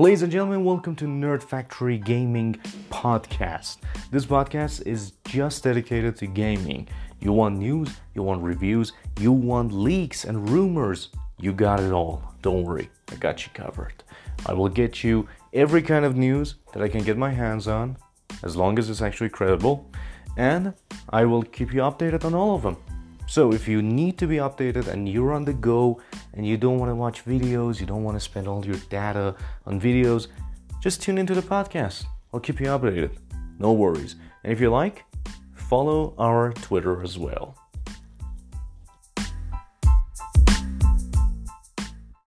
Ladies and gentlemen, welcome to Nerd Factory Gaming Podcast. This podcast is just dedicated to gaming. You want news, you want reviews, you want leaks and rumors. You got it all. Don't worry, I got you covered. I will get you every kind of news that I can get my hands on, as long as it's actually credible, and I will keep you updated on all of them. So if you need to be updated and you're on the go and you don't want to watch videos, you don't want to spend all your data on videos, just tune into the podcast. I'll keep you updated. No worries. And if you like, follow our Twitter as well.